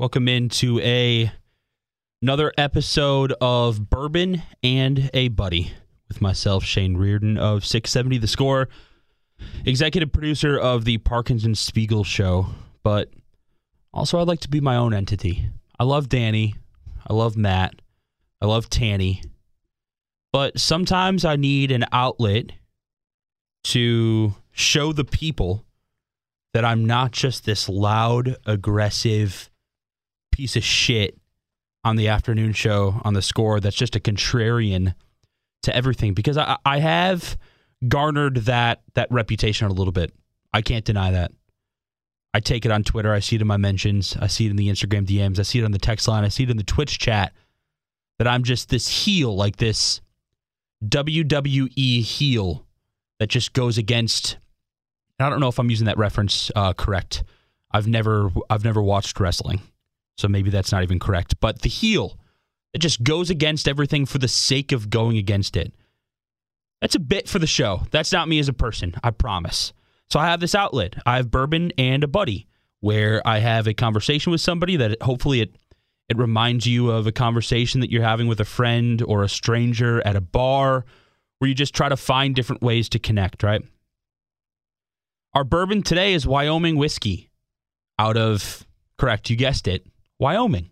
Welcome into a another episode of Bourbon and a Buddy with myself, Shane Reardon of 670 The Score, executive producer of the Parkins and Spiegel Show. But also, I'd like to be my own entity. I love Danny. I love Matt. I love Tanny. But sometimes I need an outlet to show the people that I'm not just this loud, aggressive, piece of shit on the afternoon show on the score that's just a contrarian to everything because I, I have garnered that that reputation a little bit. I can't deny that. I take it on Twitter. I see it in my mentions. I see it in the Instagram DMs. I see it on the text line. I see it in the Twitch chat that I'm just this heel, like this WWE heel that just goes against. I don't know if I'm using that reference uh, correct. I've never I've never watched wrestling. So maybe that's not even correct. But the heel, it just goes against everything for the sake of going against it. That's a bit for the show. That's not me as a person, I promise. So I have this outlet. I have bourbon and a buddy where I have a conversation with somebody that hopefully it it reminds you of a conversation that you're having with a friend or a stranger at a bar where you just try to find different ways to connect, right? Our bourbon today is Wyoming whiskey out of correct, you guessed it, Wyoming.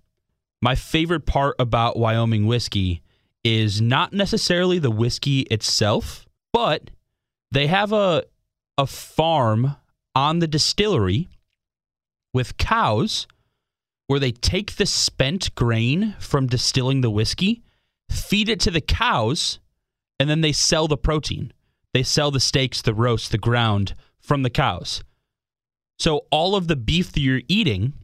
My favorite part about Wyoming whiskey is not necessarily the whiskey itself, but they have a a farm on the distillery with cows where they take the spent grain from distilling the whiskey, feed it to the cows, and then they sell the protein. They sell the steaks, the roast, the ground from the cows. So all of the beef that you're eating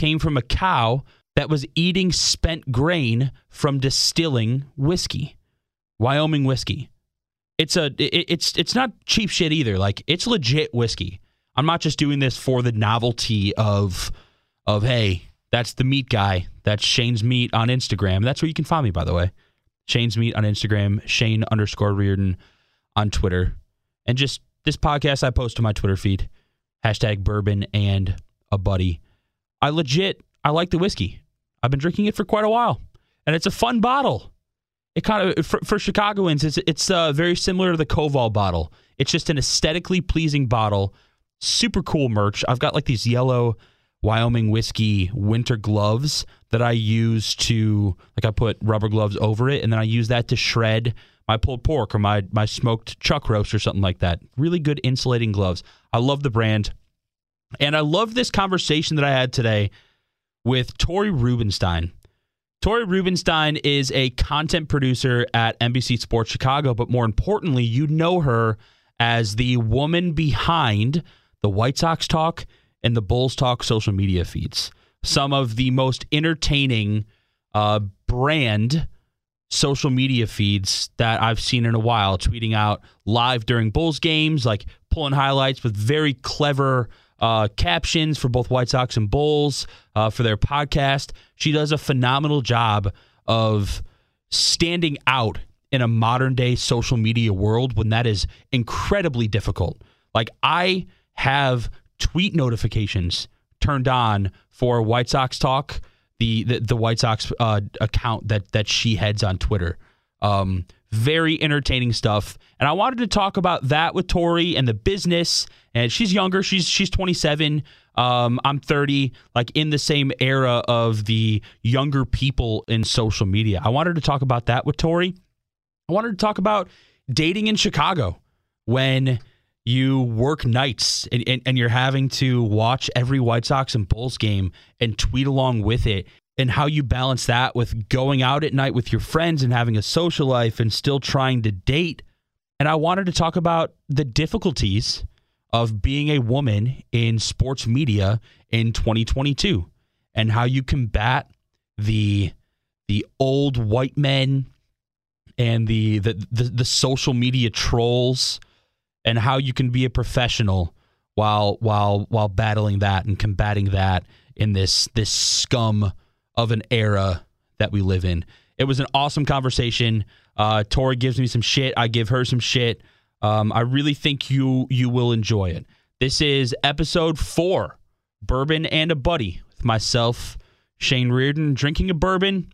came from a cow that was eating spent grain from distilling whiskey, Wyoming whiskey. It's a it, it's it's not cheap shit either. Like it's legit whiskey. I'm not just doing this for the novelty of of hey, that's the meat guy. That's Shane's meat on Instagram. That's where you can find me, by the way. Shane's meat on Instagram, Shane underscore Reardon on Twitter. And just this podcast I post to my Twitter feed. Hashtag bourbon and a buddy. I legit I like the whiskey. I've been drinking it for quite a while, and it's a fun bottle. It kind of for, for Chicagoans, it's it's uh, very similar to the Koval bottle. It's just an aesthetically pleasing bottle. Super cool merch. I've got like these yellow Wyoming whiskey winter gloves that I use to like I put rubber gloves over it, and then I use that to shred my pulled pork or my my smoked chuck roast or something like that. Really good insulating gloves. I love the brand. And I love this conversation that I had today with Tori Rubenstein. Tori Rubenstein is a content producer at NBC Sports Chicago, but more importantly, you know her as the woman behind the White Sox Talk and the Bulls Talk social media feeds. Some of the most entertaining uh, brand social media feeds that I've seen in a while, tweeting out live during Bulls games, like pulling highlights with very clever uh, captions for both White Sox and Bulls uh, for their podcast. She does a phenomenal job of standing out in a modern day social media world when that is incredibly difficult. Like, I have tweet notifications turned on for White Sox Talk, the the, the White Sox uh, account that that she heads on Twitter. Um, very entertaining stuff. And I wanted to talk about that with Tori and the business and she's younger. She's she's 27. Um, I'm 30. Like in the same era of the younger people in social media. I wanted to talk about that with Tori. I wanted to talk about dating in Chicago when you work nights and, and, and, you're having to watch every White Sox and Bulls game and tweet along with it, and how you balance that with going out at night with your friends and having a social life and still trying to date. And I wanted to talk about the difficulties of being a woman in sports media in 2022 and how you combat the the old white men and the, the the the, social media trolls and how you can be a professional while while while battling that and combating that in this this scum of an era that we live in. It was an awesome conversation. Uh, Tori gives me some shit. I give her some shit. Um, I really think you you will enjoy it. This is episode four, bourbon and a buddy with myself, Shane Reardon, drinking a bourbon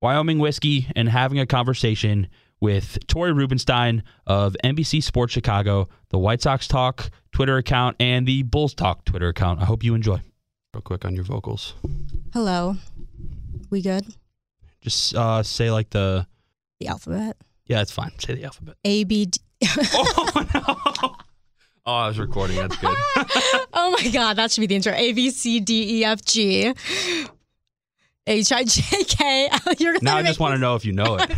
Wyoming whiskey and having a conversation with Tori Rubenstein of NBC Sports Chicago, the White Sox Talk Twitter account, and the Bulls Talk Twitter account. I hope you enjoy. Real quick on your vocals. Hello. We good? Just uh, say like the the alphabet. Yeah, it's fine. Say the alphabet. A B D. oh no. Oh, I was recording. That's good. oh my god, that should be the intro. A B C D E F G H I J K. You're now I just want to know if you know it.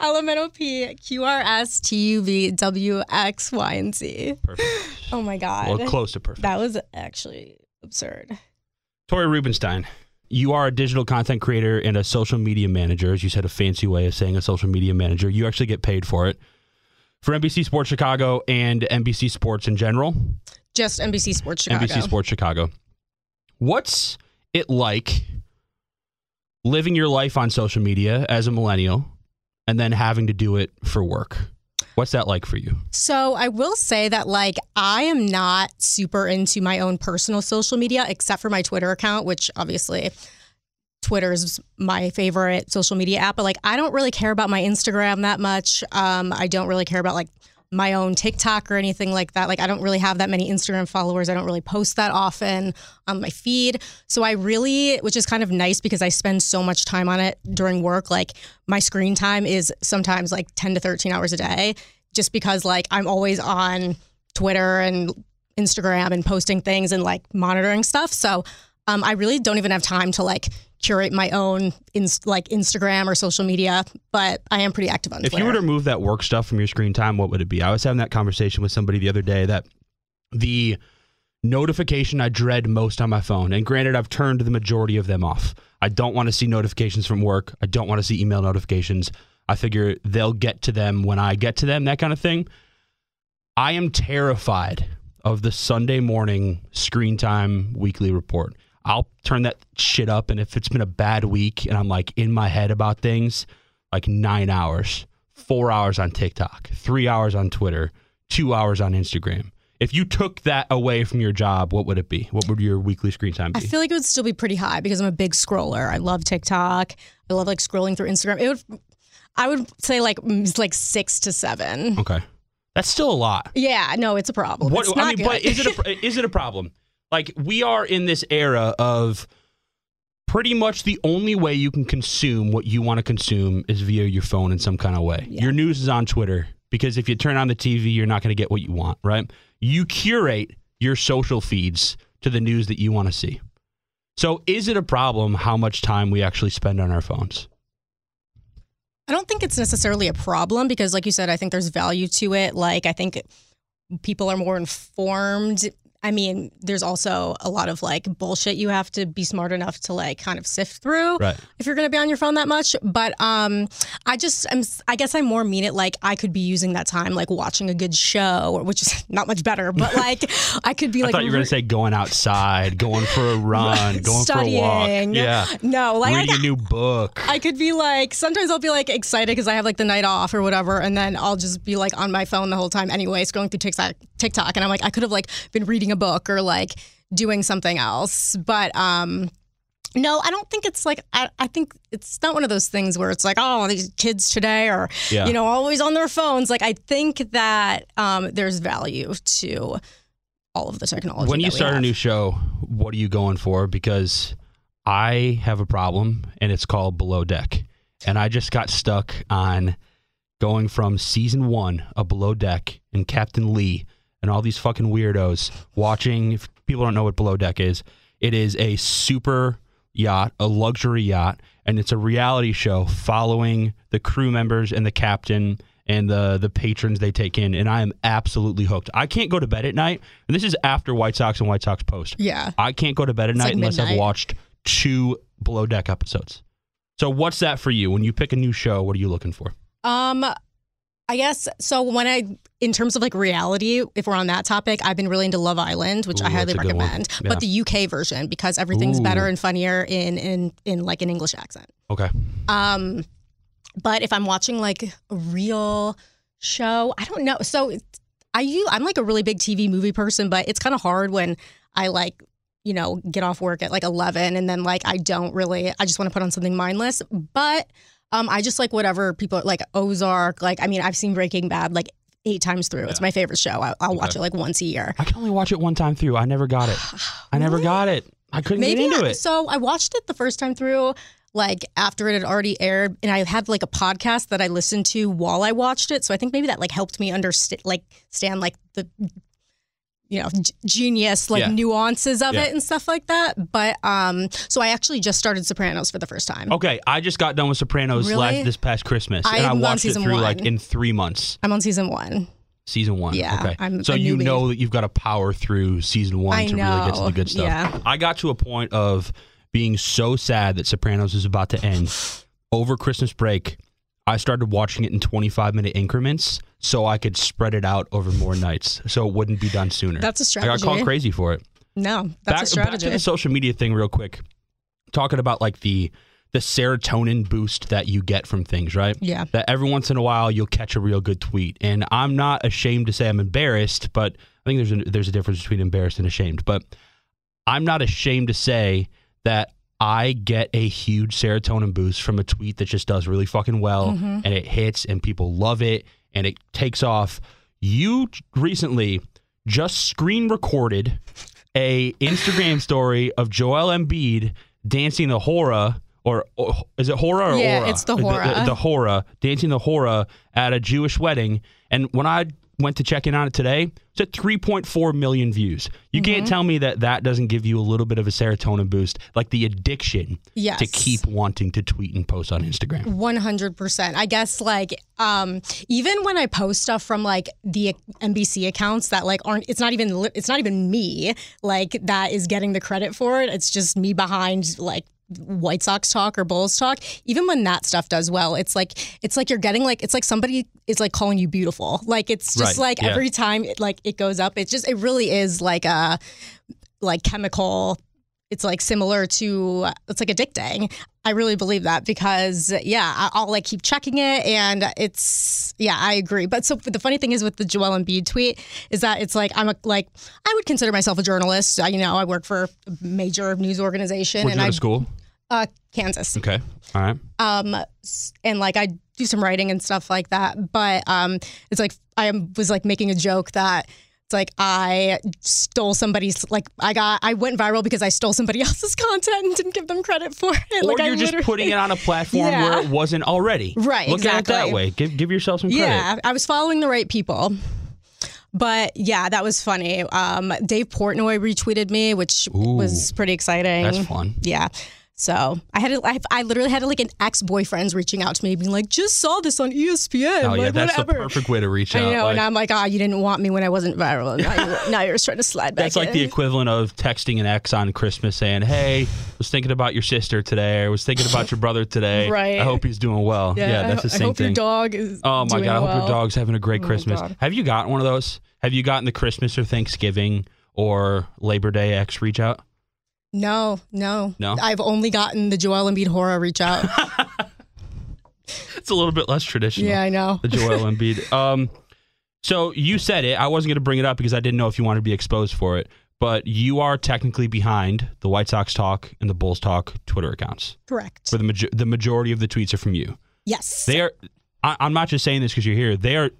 L M N O P Q R S T U V W X Y and Z. Perfect. Oh my God. Well, close to perfect. That was actually absurd. Tori Rubenstein, you are a digital content creator and a social media manager. As you said, a fancy way of saying a social media manager. You actually get paid for it for NBC Sports Chicago and NBC Sports in general. Just NBC Sports Chicago. NBC Sports Chicago. What's it like living your life on social media as a millennial and then having to do it for work. What's that like for you? So, I will say that, like, I am not super into my own personal social media except for my Twitter account, which obviously Twitter is my favorite social media app. But, like, I don't really care about my Instagram that much. Um, I don't really care about, like, my own TikTok or anything like that. Like I don't really have that many Instagram followers. I don't really post that often on my feed. So I really, which is kind of nice because I spend so much time on it during work. Like my screen time is sometimes like 10 to 13 hours a day just because like I'm always on Twitter and Instagram and posting things and like monitoring stuff. So um, I really don't even have time to like curate my own in, like Instagram or social media, but I am pretty active on if Twitter. you were to remove that work stuff from your screen time, what would it be? I was having that conversation with somebody the other day that the notification I dread most on my phone, and granted, I've turned the majority of them off. I don't want to see notifications from work. I don't want to see email notifications. I figure they'll get to them when I get to them, that kind of thing. I am terrified of the Sunday morning screen time weekly report. I'll turn that shit up. And if it's been a bad week and I'm like in my head about things, like nine hours, four hours on TikTok, three hours on Twitter, two hours on Instagram. If you took that away from your job, what would it be? What would your weekly screen time be? I feel like it would still be pretty high because I'm a big scroller. I love TikTok. I love like scrolling through Instagram. It would, I would say like like six to seven. Okay, that's still a lot. Yeah, no, it's a problem. What, I mean, good. but is it a, is it a problem? Like we are in this era of pretty much the only way you can consume what you want to consume is via your phone in some kind of way. Yeah. Your news is on Twitter because if you turn on the TV, you're not going to get what you want, right? You curate your social feeds to the news that you want to see. So, is it a problem how much time we actually spend on our phones? I don't think it's necessarily a problem because, like you said, I think there's value to it. Like, I think people are more informed I mean, there's also a lot of like bullshit you have to be smart enough to like kind of sift through right. if you're going to be on your phone that much. But um, I just, I'm, I guess I more mean it like I could be using that time like watching a good show, which is not much better, but like I could be like. I thought you were going to say going outside, going for a run, going studying. for a walk. Yeah. No, like reading I, a new book. I could be like, sometimes I'll be like excited because I have like the night off or whatever, and then I'll just be like on my phone the whole time anyway, scrolling through TikTok, TikTok, and I'm like, I could have like been reading a book or like doing something else. But um, No, I don't think it's like I, I think it's not one of those things where it's like, oh, these kids today are Yeah. you know always on their phones. Like I think that um, there's value to all of the technology. when you start a new show, what are you going for? Because I have a problem, and it's called Below Deck, and I just got stuck on going from season one of Below Deck and Captain Lee and all these fucking weirdos watching. If people don't know what Below Deck is, it is a super yacht, a luxury yacht, and it's a reality show following the crew members and the captain and the the patrons they take in. And I am absolutely hooked. I can't go to bed at night, and this is after White Sox and White Sox post. yeah, I can't go to bed at It's night like unless I've watched two Below Deck episodes. So what's that for you? When you pick a new show, what are you looking for? Um, I guess so. When I, in terms of like reality, if we're on that topic, I've been really into Love Island, which I highly that's a good one. recommend. Yeah. But the UK version because everything's Ooh. better and funnier in in in like an English accent. Okay. Um, but if I'm watching like a real show, I don't know. So I you I'm like a really big TV movie person, but it's kind of hard when I like you know get off work at like 11 and then like I don't really I just want to put on something mindless. But um, I just like whatever people like Ozark. Like I mean I've seen Breaking Bad like eight times through. It's my favorite show. I, I'll watch it like once a year. I can only watch it one time through. I never got it. I never got it. I couldn't Maybe get into I- it. So I watched it the first time through, like after it had already aired, and I had like a podcast that I listened to while I watched it. So I think maybe that like helped me understand, like, stand like the, you know, g- genius like Yeah. nuances of Yeah. it and stuff like that. But um, so I actually just started Sopranos for the first time. Okay, I just got done with Sopranos Really? last this past Christmas, I and I watched it through like in three months. I'm on season one. Season one. Yeah, Okay. I'm so you know that you've got to power through season one I to really get to the good stuff. yeah. I got to a point of being so sad that Sopranos is about to end over Christmas break. I started watching it in 25 minute increments so I could spread it out over more nights so it wouldn't be done sooner. That's a strategy. I got called crazy for it. No, that's back, a back strategy. to the social media thing real quick. Talking about like the the serotonin boost that you get from things, right? yeah. That every once in a while you'll catch a real good tweet. And I'm not ashamed to say I'm embarrassed, but I think there's a, there's a difference between embarrassed and ashamed. But I'm not ashamed to say that I get a huge serotonin boost from a tweet that just does really fucking well Mm-hmm. and it hits and people love it and it takes off. You recently just screen recorded a Instagram story of Joel Embiid dancing the hora or, or is it hora or Yeah, aura? it's the The, hora. the hora dancing the hora at a Jewish wedding. And when I went to check in on it today, it's at 3.4 million views. You Mm-hmm. can't tell me that that doesn't give you a little bit of a serotonin boost, like the addiction Yes. to keep wanting to tweet and post on Instagram. 100%. I guess like um even when I post stuff from like the NBC accounts that like aren't it's not even it's not even me like that is getting the credit for it. It's just me behind like White Sox talk or Bulls talk. Even when that stuff does well, it's like it's like you're getting like it's like somebody is like calling you beautiful. Like it's just Right, like yeah. every time it like it goes up, it just it really is like a like chemical it's like similar to it's like addicting i really believe that because yeah I- i'll like keep checking it and it's yeah i agree but so the funny thing is with the joel Embiid tweet is that it's like i'm a like i would consider myself a journalist I, you know i work for a major news organization Where'd and you go i to school? uh kansas Okay. All right. um and like i do some writing and stuff like that but um it's like i was like making a joke that it's like I stole somebody's like I got I went viral because I stole somebody else's content and didn't give them credit for it. Or like I you're just putting it on a platform Yeah. where it wasn't already. Right, Look at it that way. Give give yourself some credit. Yeah, I was following the right people. But yeah, that was funny. Um, Dave Portnoy retweeted me, which was pretty exciting. That's fun. Yeah. So I had, I, I literally had like an ex boyfriend's reaching out to me, being like, "Just saw this on ESPN." Oh like, yeah, that's whatever. the perfect way to reach I out. know, Like, and I'm like, "Ah, you didn't want me when I wasn't viral. Now you're, now you're just trying to slide back." that's like the equivalent of texting an ex on Christmas saying, "Hey, I was thinking about your sister today. I was thinking about your brother today. Right. I hope he's doing well." Yeah, that's the same thing. I hope thing. your dog is. oh my god, I hope well. your dog's having a great Oh Christmas. God. Have you gotten one of those? Have you gotten the Christmas or Thanksgiving or Labor Day ex reach out? No, no, No? I've only gotten the Joel Embiid hora reach out. It's a little bit less traditional. yeah, I know. the Joel Embiid. Um, so you said it. I wasn't going to bring it up because I didn't know if you wanted to be exposed for it. but you are technically behind the White Sox Talk and the Bulls Talk Twitter accounts. Correct. For the major- the majority of the tweets are from you. Yes. They are. I, I'm not just saying this because you're here. They are.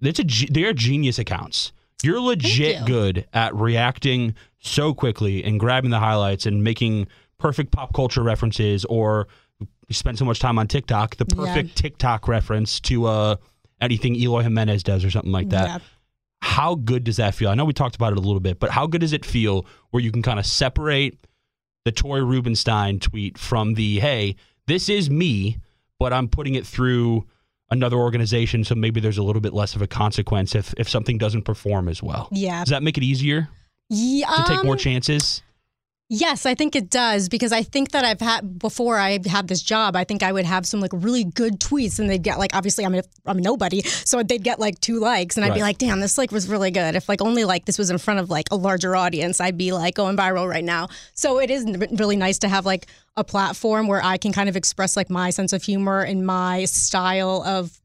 It's a. They are genius accounts. You're legit you. good at reacting so quickly and grabbing the highlights and making perfect pop culture references, or you spend so much time on TikTok, the Yeah. perfect TikTok reference to uh anything Eloy Jimenez does or something like that. Yeah. How good does that feel? I know we talked about it a little bit, but how good does it feel where you can kind of separate the Tori Rubenstein tweet from the hey, this is me, but I'm putting it through another organization, so maybe there's a little bit less of a consequence if if something doesn't perform as well. Yeah. Does that make it easier Yeah. to take more chances? Yes, I think it does because I think that I've had before I had this job. I think I would have some like really good tweets, and they'd get like obviously I'm a, I'm a nobody, so they'd get like two likes, and I'd be like, damn, this like was really good. If like only like this was in front of like a larger audience, I'd be like going viral right now. So it is really nice to have like a platform where I can kind of express like my sense of humor and my style of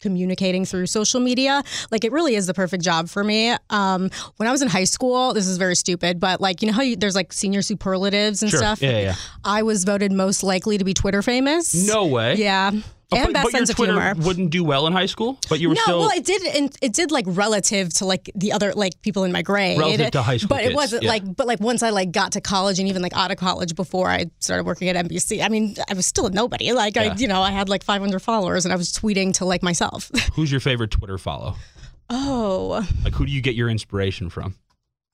communicating through social media. Like it really is the perfect job for me. Um when i was in high school this is very stupid but like you know how you, there's like senior superlatives and Sure. stuff? Yeah, yeah, i was voted most likely to be twitter famous. No way. yeah and but, best but your sense of Twitter humor wouldn't do well in high school, but you were no, still well, it did. and It did like relative to like the other like people in my grade, Relative to high school But kids, it wasn't yeah. like. But like once I like got to college and even like out of college before I started working at NBC, I mean, I was still a nobody. Like Yeah. I, you know, I had like 500 followers and I was tweeting to like myself. who's your favorite Twitter follow? oh, Like who do you get your inspiration from?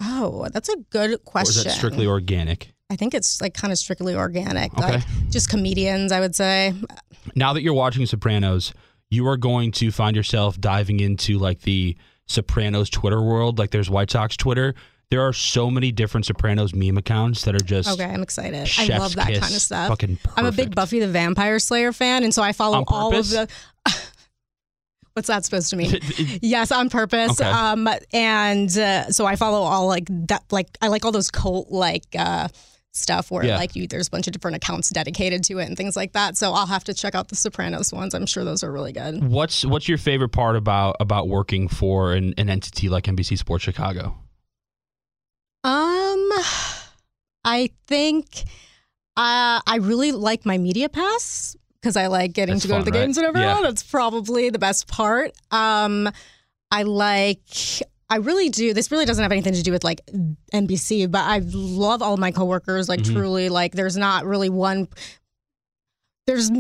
oh, that's a good Or is question. that strictly organic? I think it's like kind of strictly organic, Okay. like just comedians. I would say. now that you're watching Sopranos, you are going to find yourself diving into like the Sopranos Twitter world. Like there's White Sox Twitter. There are so many different Sopranos meme accounts that are just Okay, I'm excited. I love that kiss, kind of stuff. Fucking I'm a big. Buffy the Vampire Slayer fan, and so I follow all of the. What's that supposed to mean? yes, on purpose. Okay. Um, and uh, so I follow all like that. Like I like all those cult like uh, stuff where Yeah. like you there's a bunch of different accounts dedicated to it and things like that. So I'll have to check out the Sopranos ones. I'm sure those are really good. What's what's your favorite part about about working for an, an entity like NBC Sports Chicago? Um, I think uh, I really like my media pass because I like getting That's to go fun, to the right? games and everyone. Yeah. That's probably the best part. Um, I like. I really do. This really doesn't have anything to do with like NBC, but I love all my coworkers. Like Mhm. truly, like there's not really one. There's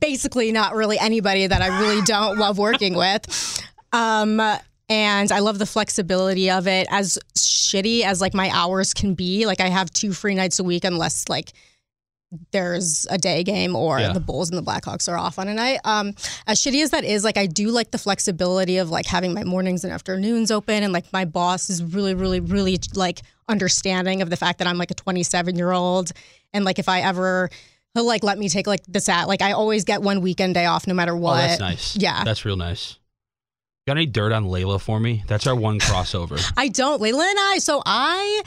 basically not really anybody that I really don't love working with. Um, and I love the flexibility of it. As shitty as like my hours can be, like I have two free nights a week unless like there's a day game or Yeah. the Bulls and the Blackhawks are off on a night. Um, as shitty as that is, like I do like the flexibility of like having my mornings and afternoons open, and like my boss is really, really, really like understanding of the fact that I'm like a 27 year old, and like if I ever he'll like let me take like the sat like I always get one weekend day off no matter what. Oh, that's nice. Yeah. that's real nice. Got any dirt on Layla for me? That's our one crossover. I don't. Layla and I. So I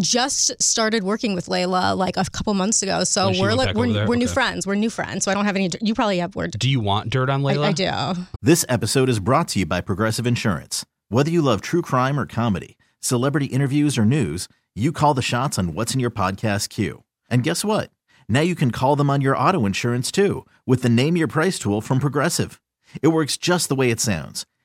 just started working with Layla like a couple months ago. So When we're like we're, we're new friends. We're new friends. So I don't have any. You probably have word. do you want dirt on I, Layla? I do. This episode is brought to you by Progressive Insurance. Whether you love true crime or comedy, celebrity interviews or news, you call the shots on what's in your podcast queue. And guess what? Now you can call them on your auto insurance too with the Name Your Price tool from Progressive. It works just the way it sounds.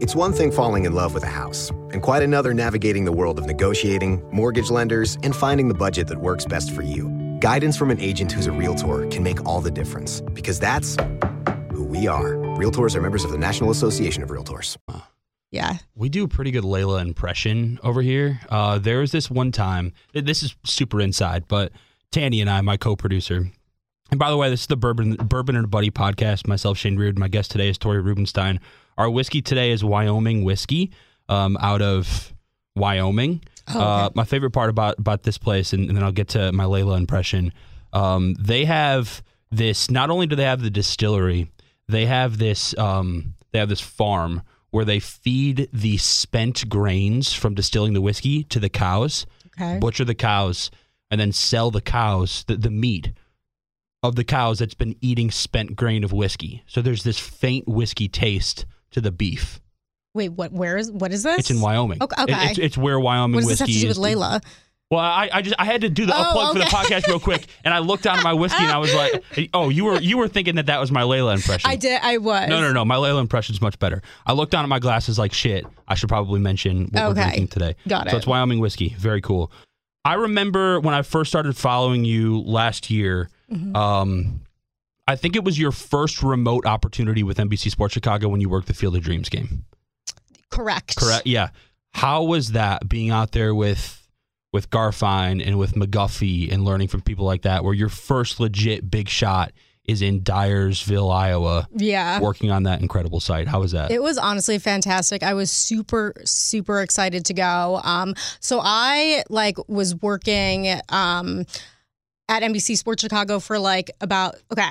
It's one thing falling in love with a house, and quite another navigating the world of negotiating, mortgage lenders, and finding the budget that works best for you. Guidance from an agent who's a realtor can make all the difference, because that's who we are. Realtors are members of the National Association of Realtors. Yeah. We do a pretty good Layla impression over here. Uh, there was this one time. This is super inside, but Tanny and I, my co-producer, and by the way, this is the Bourbon Bourbon and a Buddy podcast. Myself, Shane Reard. My guest today is Tori Rubenstein. Our whiskey today is Wyoming whiskey, um, out of Wyoming. Oh, uh, my favorite part about about this place, and, and then I'll get to my Layla impression. Um, they have this. Not only do they have the distillery, they have this. Um, they have this farm where they feed the spent grains from distilling the whiskey to the cows, Okay. butcher the cows, and then sell the cows the, the meat of the cows that's been eating spent grain of whiskey. So there's this faint whiskey taste to the beef. Wait, what? Where is? What is this? It's in Wyoming. Okay. It- it's, it's where Wyoming what does this whiskey have to do with is. Layla? Well, I, I just I had to do the Oh, plug for the podcast real quick, and I looked down at my whiskey and I was like, "Oh, you were you were thinking that that was my Layla impression." I did. I was. No, no, no. My Layla impression is much better. I looked down at my glasses like shit. I should probably mention what we're Okay. drinking today. Got it. So it's Wyoming whiskey. Very cool. I remember when I first started following you last year. Mm-hmm. Um, I think it was your first remote opportunity with NBC Sports Chicago when you worked the Field of Dreams game. Correct. Correct. Yeah. How was that being out there with with Garfien and with McGuffey and learning from people like that, where your first legit big shot is in Dyersville, Iowa, Yeah. working on that incredible site? How was that? It was honestly fantastic. I was super, super excited to go. Um, so I like was working um, at NBC Sports Chicago for like about okay.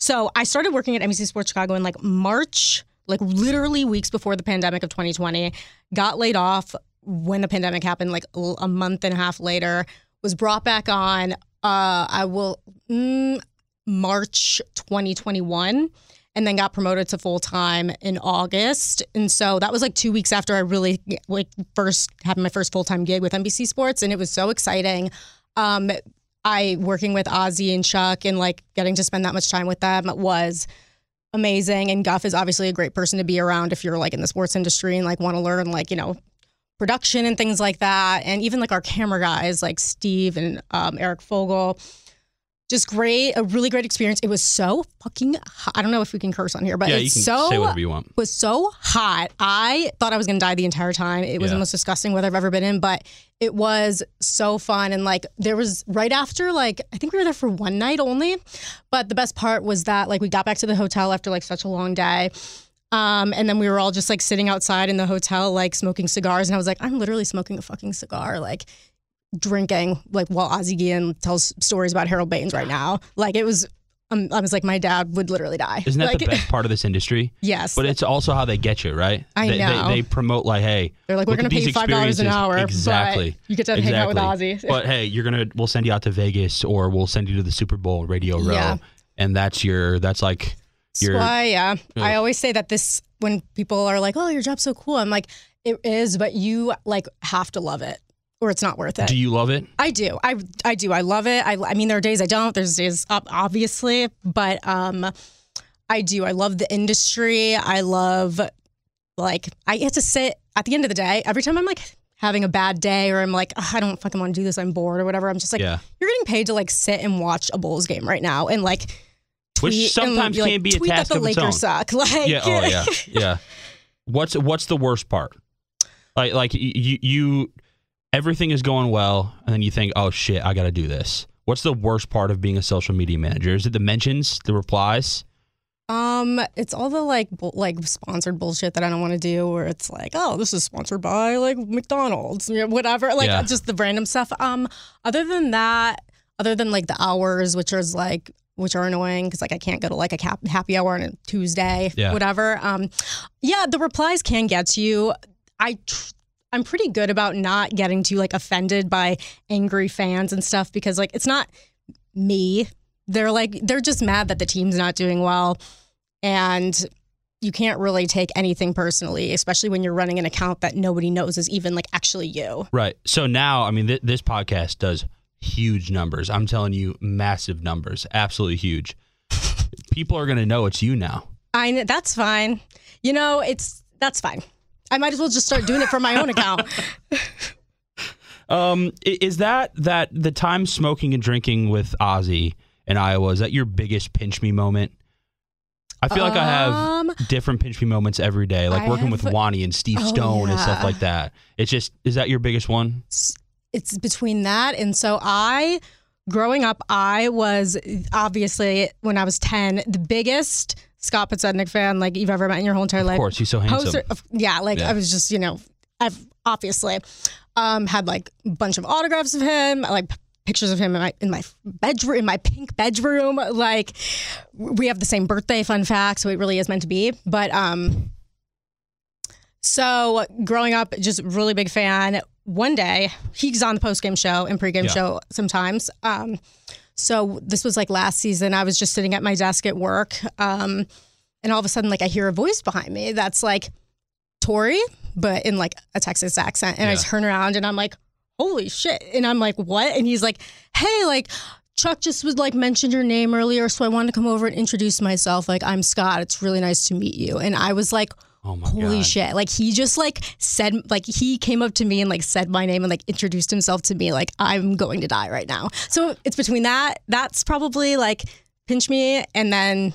So I started working at NBC Sports Chicago in like March, like literally weeks before the pandemic of 2020. Got laid off when the pandemic happened, like a month and a half later. Was brought back on. Uh, I will mm, March 2021 and then got promoted to full time in August. And so that was like two weeks after I really like first had my first full time gig with NBC Sports, and it was so exciting. Um, I working with Ozzie and Chuck and like getting to spend that much time with them was amazing. And Guff is obviously a great person to be around if you're like in the sports industry and like want to learn like you know production and things like that. And even like our camera guys like Steve and um, Eric Fogel just great, a really great experience. It was so fucking hot. I don't know if we can curse on here, but yeah, you can so say whatever you want. was so hot. I thought I was gonna die the entire time. It was Yeah. the most disgusting weather I've ever been in, but it was so fun. And like there was right after, like I think we were there for one night only. But the best part was that like we got back to the hotel after like such a long day. Um, and then we were all just like sitting outside in the hotel, like smoking cigars. And I was like, I'm literally smoking a fucking cigar, like drinking, like while Ozzie Guillen tells stories about Harold Baines right now. Like it was, um, I was like, my dad would literally die. Isn't that like, the best part of this industry? Yes. But it's also how they get you, right? I they, know. They, they promote like, hey, They're like, we're going to pay you five dollars an hour. but Exactly. you get to hang out with Exactly. Ozzie. But hey, you're gonna we'll send you out to Vegas or we'll send you to the Super Bowl Radio Row, Yeah. and that's your that's like That's your why, yeah. I always say that this when people are like, "Oh, your job's so cool," I'm like, "It is," but you like have to love it, or it's not worth it. Do you love it? I do. I I do. I love it. I I mean, there are days I don't. There's days obviously, but um, I do. I love the industry. I love like I get to sit at the end of the day. Every time I'm like having a bad day or I'm like, I don't fucking want to do this. I'm bored or whatever. I'm just like, yeah. you're getting paid to like sit and watch a Bulls game right now and like Which sometimes and, like, can be a tweet task that the of Lakers suck. Like, Yeah. Oh yeah. Yeah. What's what's the worst part? Like like you you everything is going well, and then you think, oh shit, I got to do this. What's the worst part of being a social media manager? Is it the mentions, the replies? Um, it's all the like bu- like sponsored bullshit that I don't want to do, where it's like, oh, this is sponsored by like McDonald's, whatever, like Yeah. just the random stuff. Um, other than that, other than like the hours, which is like which are annoying because like I can't go to like a cap- happy hour on a Tuesday, Yeah. whatever. Um, yeah, the replies can get to you. I. Tr- I'm pretty good about not getting too like offended by angry fans and stuff because like it's not me. They're like they're just mad that the team's not doing well and you can't really take anything personally, especially when you're running an account that nobody knows is even like actually you. Right. So now, I mean, th- this podcast does huge numbers. I'm telling you, massive numbers, absolutely huge. People are going to know it's you now. I that's fine. You know, it's that's fine. I might as well just start doing it for my own account. Um, is that that the time smoking and drinking with Ozzie in Iowa? Is that your biggest pinch me moment? I feel like I have Um, different pinch me moments every day, like I working with have- Wani and Steve Oh, Stone and stuff yeah. like that. It's just, is that your biggest one? it's between that and so I growing up I was obviously when I was 10 the biggest Scott Podsednik fan like you've ever met in your whole entire life. Of course, he's so handsome. Poster, yeah, like Yeah. I was just, you know, I've obviously um had like a bunch of autographs of him, like p- pictures of him in my in my bedroom in my pink bedroom like we have the same birthday fun fact so it really is meant to be but um so growing up just really big fan. One day he's on the post game show and pregame Yeah. show sometimes. Um so this was like last season. I was just sitting at my desk at work um and all of a sudden like i hear a voice behind me that's like tori but in like a texas accent. And i turn around and i'm like holy shit. And i'm like what? And he's like hey like chuck just was like mentioned your name earlier so i wanted to come over and introduce myself. Like i'm scott. It's really nice to meet you. And i was like Oh my holy God. shit like he just like said like he came up to me and like said my name and like introduced himself to me like i'm going to die right now so it's between that that's probably like pinch me and then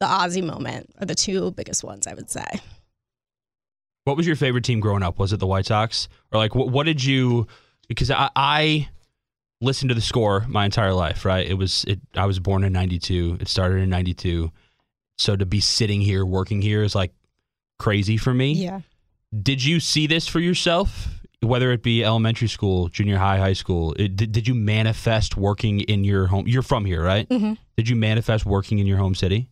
the Ozzie moment are the two biggest ones i would say What was your favorite team growing up? Was it the White Sox? Or like, what, what did you, because I, I listened to the score my entire life, right? It was, it, I was born in 92. It started in 92. So to be sitting here, working here is like crazy for me. yeah Did you see this for yourself? Whether it be elementary school, junior high, high school, it, did, did you manifest working in your home? You're from here, right? hmm Did you manifest working in your home city?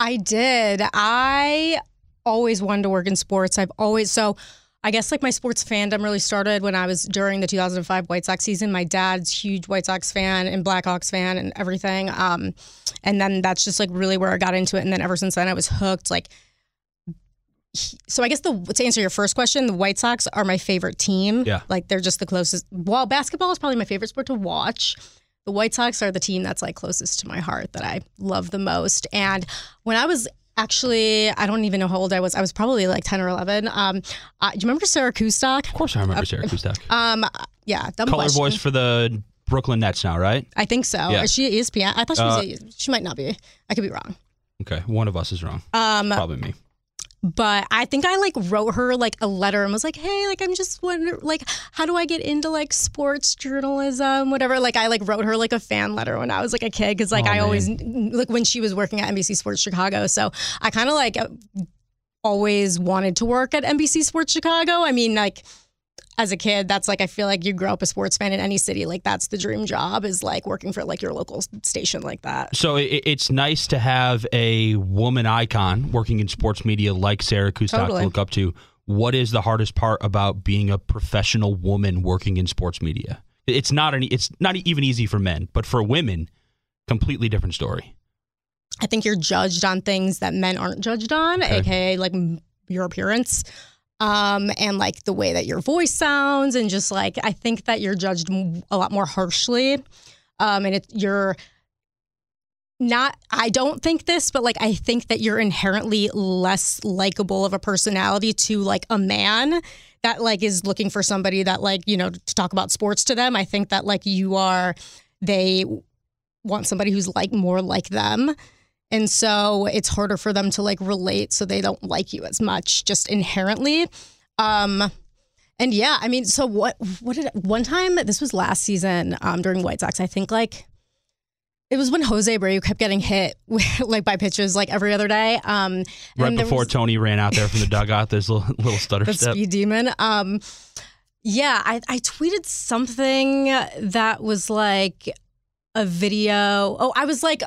I did. I always wanted to work in sports. I've always so I guess like my sports fandom really started when I was during the 2005 White Sox season. My dad's huge White Sox fan and Blackhawks fan and everything. Um, and then that's just like really where I got into it. And then ever since then, I was hooked. Like, he- so I guess the to answer your first question, the White Sox are my favorite team. Yeah. like they're just the closest. While basketball is probably my favorite sport to watch, the White Sox are the team that's like closest to my heart that I love the most. And when I was actually, I don't even know how old I was. I was probably like 10 or 11. Um, uh, do you remember Sarah Kustok? Of course, I remember Sarah Kustok. Um, yeah, dumb Color question. voice for the Brooklyn Nets now, right? I think so. Yeah. Is she ESPN? I thought she was. Uh, at, she might not be. I could be wrong. Okay, one of us is wrong. Um, Probably me. But I think I like wrote her like a letter and was like, "Hey, like I'm just wondering, like, how do I get into like sports journalism, whatever?" Like I like wrote her like a fan letter when I was like a kid because like Oh, I man. always like when she was working at NBC Sports Chicago, so I kind of like always wanted to work at NBC Sports Chicago. I mean, like as a kid, that's like I feel like you grow up a sports fan in any city, like that's the dream job is like working for like your local station like that. So it, it's nice to have a woman icon working in sports media like Sarah Kustok Totally. to look up to. What is the hardest part about being a professional woman working in sports media? It's not any. It's not even easy for men, but for women, completely different story. I think you're judged on things that men aren't judged on, Okay. aka like your appearance. Um, and like the way that your voice sounds, and just like I think that you're judged a lot more harshly. Um, and it, you're not, I don't think this, but like I think that you're inherently less likable of a personality to like a man that like is looking for somebody that like, you know, to talk about sports to them. I think that like you are, they want somebody who's like more like them. And so it's harder for them to like relate so they don't like you as much just inherently. Um and yeah, I mean, so what what did one time this was last season um during White Sox, I think like it was when Jose Abreu kept getting hit with, like by pitches like every other day. Um Right before was- Tony ran out there from the dugout, this little, little stutter the step. speed demon. Um, yeah, I, I tweeted something that was like a video. Oh, I was like,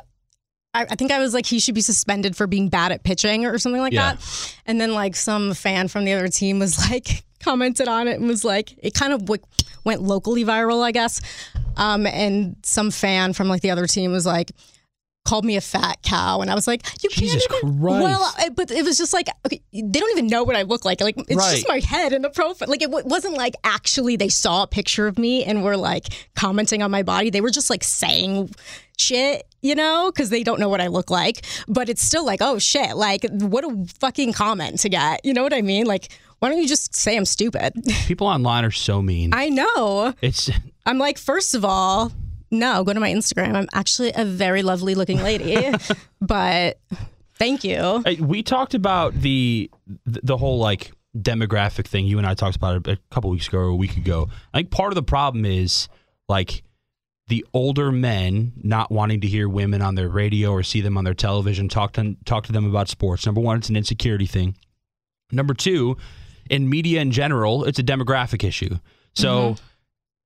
I, I think I was like, he should be suspended for being bad at pitching or something like Yeah. that. And then like some fan from the other team was like commented on it and was like, it kind of went locally viral, I guess. Um, and some fan from like the other team was like. Called me a fat cow, and I was like, "You Jesus can't." Even, Christ. Well, I- but it was just like, okay, they don't even know what I look like. Like, it's just my head in the profile. Like, it w- wasn't like actually they saw a picture of me and were like commenting on my body. They were just like saying shit, you know, because they don't know what I look like. But it's still like, oh shit, like, what a fucking comment to get. You know what I mean? Like, why don't you just say I'm stupid? People online are so mean. I know. it's I'm like, first of all, no, go to my Instagram. I'm actually a very lovely looking lady, but Thank you. We talked about the the whole like demographic thing. You and I talked about it a couple weeks ago or a week ago. I think part of the problem is like the older men not wanting to hear women on their radio or see them on their television talk to talk to them about sports. Number one, it's an insecurity thing. Number two, in media in general, it's a demographic issue. So mm-hmm.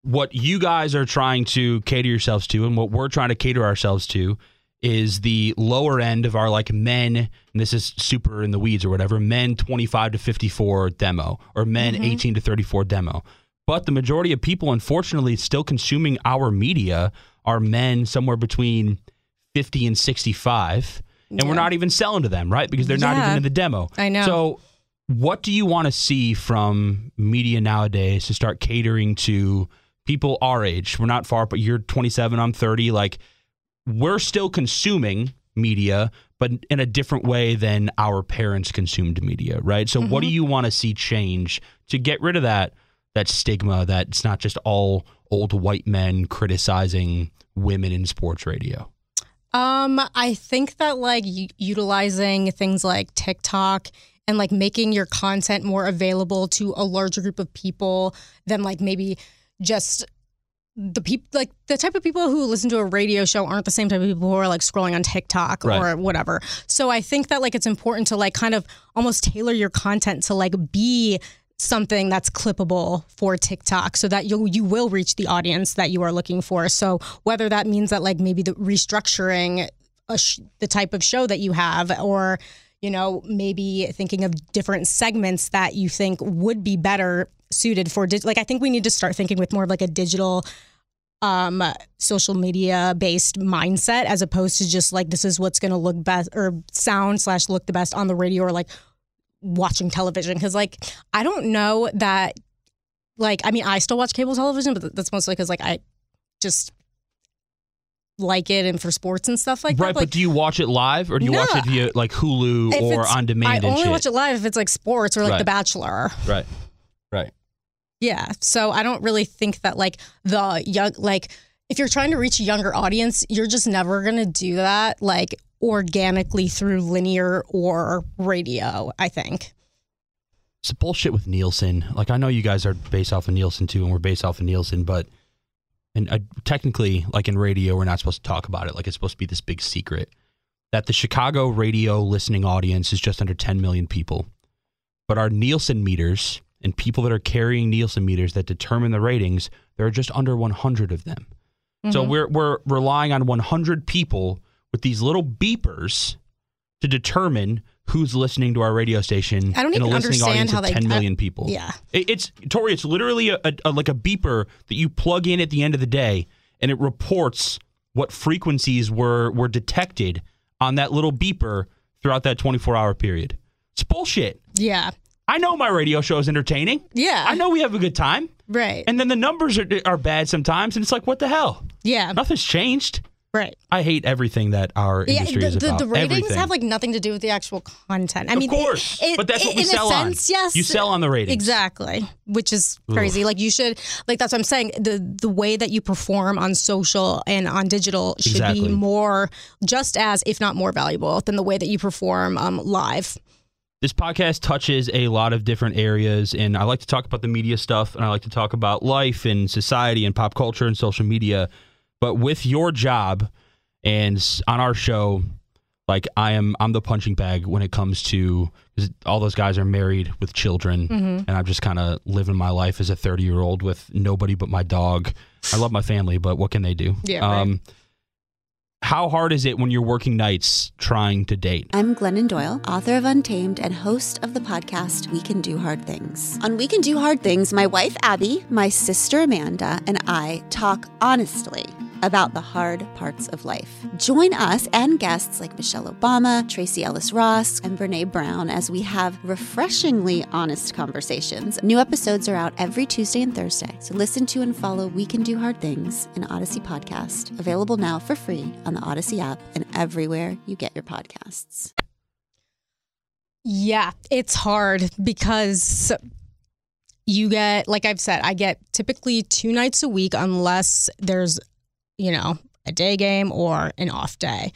What you guys are trying to cater yourselves to and what we're trying to cater ourselves to is the lower end of our like men and this is super in the weeds or whatever men 25 to 54 demo or men mm-hmm. 18 to 34 demo. But the majority of people unfortunately still consuming our media are men somewhere between 50 and 65 and we're not even selling to them right? Because they're not even in the demo. I know. so what do you want to see from media nowadays to start catering to people our age? We're not far, but you're 27, I'm 30. Like, we're still consuming media, but in a different way than our parents consumed media, right? So, what do Mm-hmm. you want to see change to get rid of that that stigma that it's not just all old white men criticizing women in sports radio? Um, I think that like u- utilizing things like TikTok and like making your content more available to a larger group of people than like maybe just the people like the type of people who listen to a radio show aren't the same type of people who are like scrolling on TikTok Right. or whatever. So I think that like it's important to like kind of almost tailor your content to like be something that's clippable for TikTok so that you you will reach the audience that you are looking for. So whether that means that like maybe the restructuring a sh- the type of show that you have or you know maybe thinking of different segments that you think would be better suited for dig- like I think we need to start thinking with more of like a digital um social media based mindset as opposed to just like this is what's going to look best or sound slash look the best on the radio or like watching television. Because like i don't know that like i mean i still watch cable television but that's mostly because like i just like it and for sports and stuff like right, that like but do you watch it live or do you watch it via like Hulu or on demand i only shit? watch it live if it's like sports or like Right. the bachelor Right. Right. Yeah. So I don't really think that like the young like if you're trying to reach a younger audience, you're just never gonna do that like organically through linear or radio, I think. It's bullshit with Nielsen. Like I know you guys are based off of Nielsen too, and we're based off of Nielsen, but and I, technically, like in radio, we're not supposed to talk about it. Like it's supposed to be this big secret that the Chicago radio listening audience is just under 10 million people, but our Nielsen meters and people that are carrying Nielsen meters that determine the ratings, there are just under 100 of them. So Mhm. we're we're relying on 100 people with these little beepers to determine who's listening to our radio station. I don't in a even listening understand audience how of they- 10 I- people. Yeah. It- It's Tori. It's literally a, a, a- like a beeper that you plug in at the end of the day, and it reports what frequencies were were detected on that little beeper throughout that 24 hour period. It's bullshit. Yeah. I know my radio show is entertaining. Yeah. I know we have a good time, Right. and then the numbers are are bad sometimes, and it's like, what the hell? yeah. Nothing's changed. Right. I hate everything that our Yeah, industry the, is the, about. the ratings Everything. have like nothing to do with the actual content. I mean, of course, it- but that's what it- we sell sense, on. Yes, you sell on the ratings. Exactly, which is crazy. Like you should, like that's what I'm saying. The the way that you perform on social and on digital should Exactly. be more, just as if not more valuable than the way that you perform um, live. This podcast touches a lot of different areas, and I like to talk about the media stuff, and I like to talk about life and society and pop culture and social media. But with your job and on our show, like I am, I'm the punching bag when it comes to all those guys are married with children, Mm-hmm. and I'm just kind of living my life as a 30 year old with nobody but my dog. I love my family, but what can they do? Yeah, right. how hard is it when you're working nights trying to date? I'm Glennon Doyle, author of Untamed and host of the podcast We Can Do Hard Things. On We Can Do Hard Things, my wife Abby, my sister Amanda, and I talk honestly about the hard parts of life. Join us and guests like Michelle Obama, Tracee Ellis Ross, and Brene Brown as we have refreshingly honest conversations. New episodes are out every Tuesday and Thursday, so listen to and follow We Can Do Hard Things, an Odyssey podcast, available now for free on the Odyssey app and everywhere you get your podcasts. Yeah, it's hard because you get, like I've said, I get typically two nights a week unless there's, you know, a day game or an off day.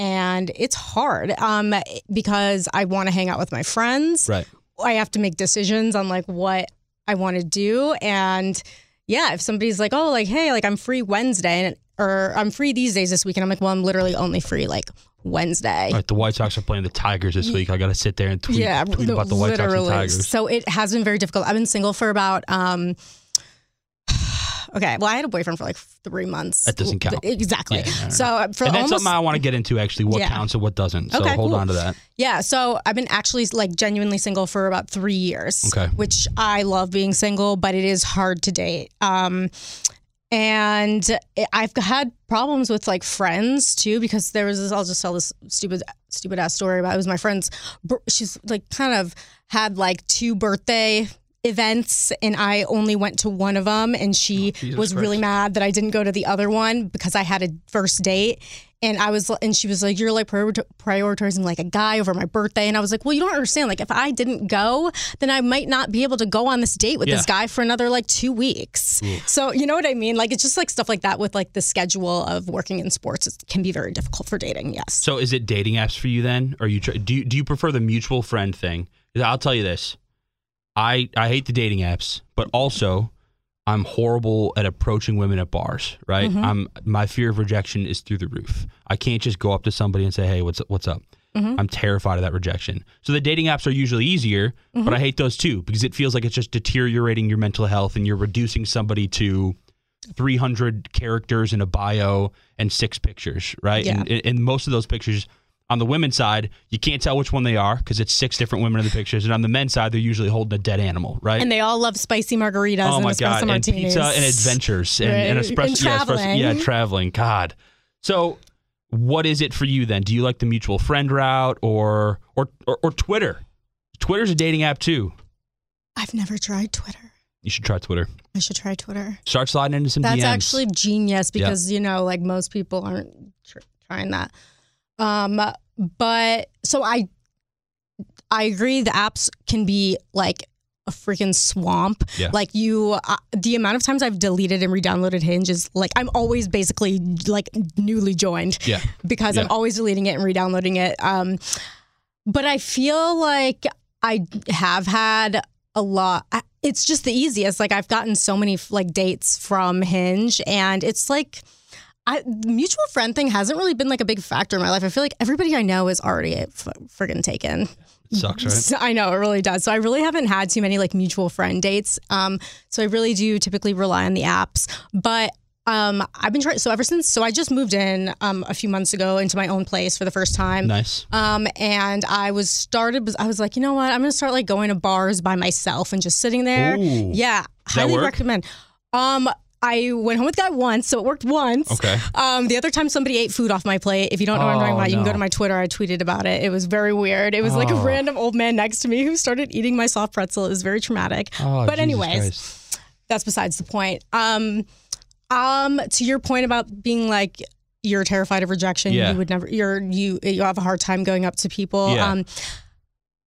and it's hard um, because I want to hang out with my friends. Right. I have to make decisions on like what I want to do. And yeah, if somebody's like, oh, like, hey, like I'm free Wednesday and or I'm free these days this week, and I'm like, well, I'm literally only free like Wednesday. Right, the White Sox are playing the Tigers this week. I got to sit there and tweet, yeah, tweet about the White Sox and. Tigers. So it has been very difficult. I've been single for about um okay. Well, I had a boyfriend for like three months. That doesn't count. Exactly. Yeah. So for and that's almost something I want to get into actually. What Yeah. counts and what doesn't. So Okay, hold cool. on to that. Yeah, so I've been actually like genuinely single for about three years. Okay. Which I love being single, but it is hard to date. Um, and I've had problems with like friends too because there was this. I'll just tell this stupid, stupid ass story about it was my friend's. She's like kind of had like two birthday events and I only went to one of them and she oh, Jesus was really mad that I didn't go to the other one because I had a first date and I was and she was like you're like prioritizing like a guy over my birthday and I was like well you don't understand like if I didn't go then I might not be able to go on this date with this guy for another like 2 weeks. So you know what I mean like it's just like stuff like that with like the schedule of working in sports it can be very difficult for dating. Yes. So is it dating apps for you then, or you try, do you, do you prefer the mutual friend thing? I'll tell you this, I I hate the dating apps, but also I'm horrible at approaching women at bars. Right? Mm-hmm. I'm my fear of rejection is through the roof. I can't just go up to somebody and say, "Hey, what's what's up?" Mm-hmm. I'm terrified of that rejection. So the dating apps are usually easier, Mm-hmm. but I hate those too because it feels like it's just deteriorating your mental health and you're reducing somebody to 300 characters in a bio and six pictures, right? Yeah. And, and most of those pictures on the women's side, you can't tell which one they are because it's six different women in the pictures. And on the men's side, they're usually holding a dead animal, right? And they all love spicy margaritas oh and my espresso god! And martinis. pizza and adventures and, and espresso, And yeah, espresso- traveling. yeah, traveling. God. So, what is it for you then? Do you like the mutual friend route or or or, or Twitter? Twitter's a dating app too. I've never tried Twitter. You should try Twitter. I should try Twitter. Start sliding into some That's DMs. actually genius because you know, like most people aren't tr- trying that. Um, but so I, I agree. The apps can be like a freaking swamp. Yeah. Like you, uh, the amount of times I've deleted and re-downloaded Hinge is like I'm always basically like newly joined yeah. because Yeah. I'm always deleting it and re-downloading it. Um, but I feel like I have had a lot. It's just the easiest. Like I've gotten so many like dates from Hinge, and it's like. I, the mutual friend thing hasn't really been like a big factor in my life. I feel like everybody I know is already f- friggin' taken. It sucks, right? So- I know it really does. So I really haven't had too many like mutual friend dates. Um, so I really do typically rely on the apps. But um, I've been trying. So ever since, so I just moved in um, a few months ago into my own place for the first time. Nice. Um, and I was started. I was like, you know what? I'm gonna start like going to bars by myself and just sitting there. Ooh. Yeah, Does highly recommend. Um, I went home with a guy once, so it worked once. Okay. Um, the other time somebody ate food off my plate. If you don't know what I'm talking Oh, about, you can go to my Twitter. I tweeted about it. It was very weird. It was like a Oh. random old man next to me who started eating my soft pretzel. It was very traumatic. Oh, but Jesus anyways, Christ. that's besides the point. Um, um, to your point about being like you're terrified of rejection, Yeah. you would never. You're you you have a hard time going up to people. Yeah. Um,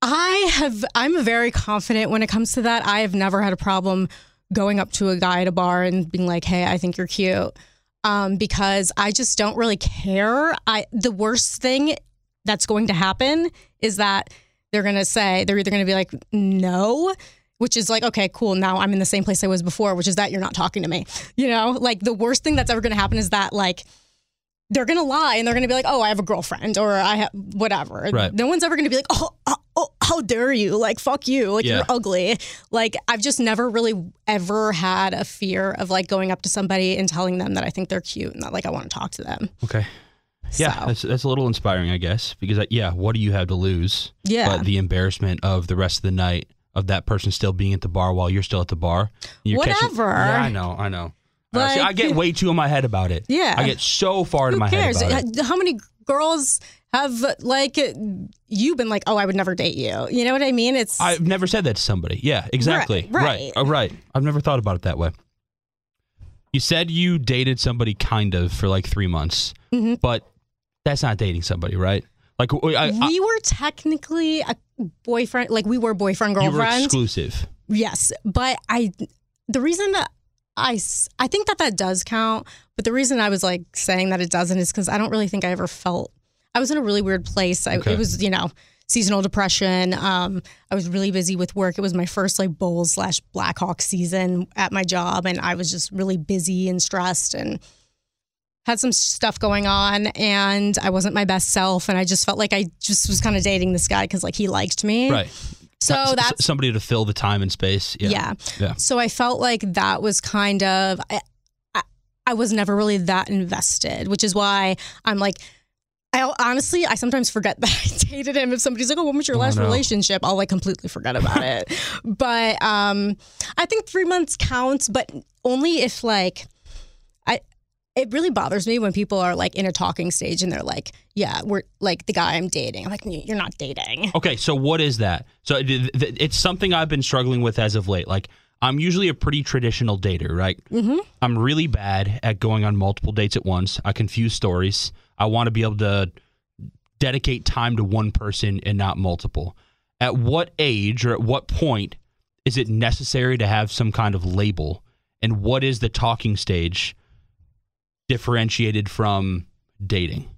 I have. I'm very confident when it comes to that. I have never had a problem going up to a guy at a bar and being like, "Hey, I think you're cute," um, because I just don't really care. I the worst thing that's going to happen is that they're gonna say they're either gonna be like, "No." Which is like, okay, cool. Now I'm in the same place I was before, which is that you're not talking to me. You know, like the worst thing that's ever going to happen is that, like, they're going to lie and they're going to be like, oh, I have a girlfriend or I have whatever. Right. No one's ever going to be like, oh, oh, oh, how dare you? Like, fuck you. Like, Yeah. you're ugly. Like, I've just never really ever had a fear of like going up to somebody and telling them that I think they're cute and that like I want to talk to them. Okay. Yeah, So, that's that's a little inspiring, I guess, because uh, yeah, what do you have to lose? yeah. But the embarrassment of the rest of the night of that person still being at the bar while you're still at the bar. You're catching- Whatever. yeah, I know, I know. Uh, see, I get way too in my head about it. Yeah. I get so far in Who my cares? head about it. How many girls have like you been like, oh, I would never date you? You know what I mean? It's I've never said that to somebody. Yeah, exactly. right. Right. Oh, right. I've never thought about it that way. You said you dated somebody kind of for like three months, Mhm. but that's not dating somebody, right? Like I, I, we were technically a boyfriend, like we were boyfriend you were girlfriend. exclusive. Yes, but I, the reason that I, I think that that does count, but the reason I was like saying that it doesn't is because I don't really think I ever felt. I was in a really weird place. I, Okay. It was, you know, seasonal depression. Um, I was really busy with work. It was my first like Bulls slash Blackhawk season at my job, and I was just really busy and stressed and had some stuff going on. And I wasn't my best self, and I just felt like I just was kind of dating this guy because like he liked me. Right. So S- that's somebody to fill the time and space. Yeah. yeah. Yeah. So I felt like that was kind of, I, I, I was never really that invested, which is why I'm like, I honestly, I sometimes forget that I dated him. If somebody's like, "Oh, when was your Oh, last no. relationship?" I'll like completely forget about it. But um, I think three months counts, but only if like. It really bothers me when people are like in a talking stage and they're like, "Yeah, we're like the guy I'm dating." I'm like, "You're not dating." Okay, so what is that? So it's something I've been struggling with as of late. Like I'm usually a pretty traditional dater, right? Mm-hmm. I'm really bad at going on multiple dates at once. I confuse stories. I want to be able to dedicate time to one person and not multiple. At what age or at what point is it necessary to have some kind of label? And what is the talking stage differentiated from dating?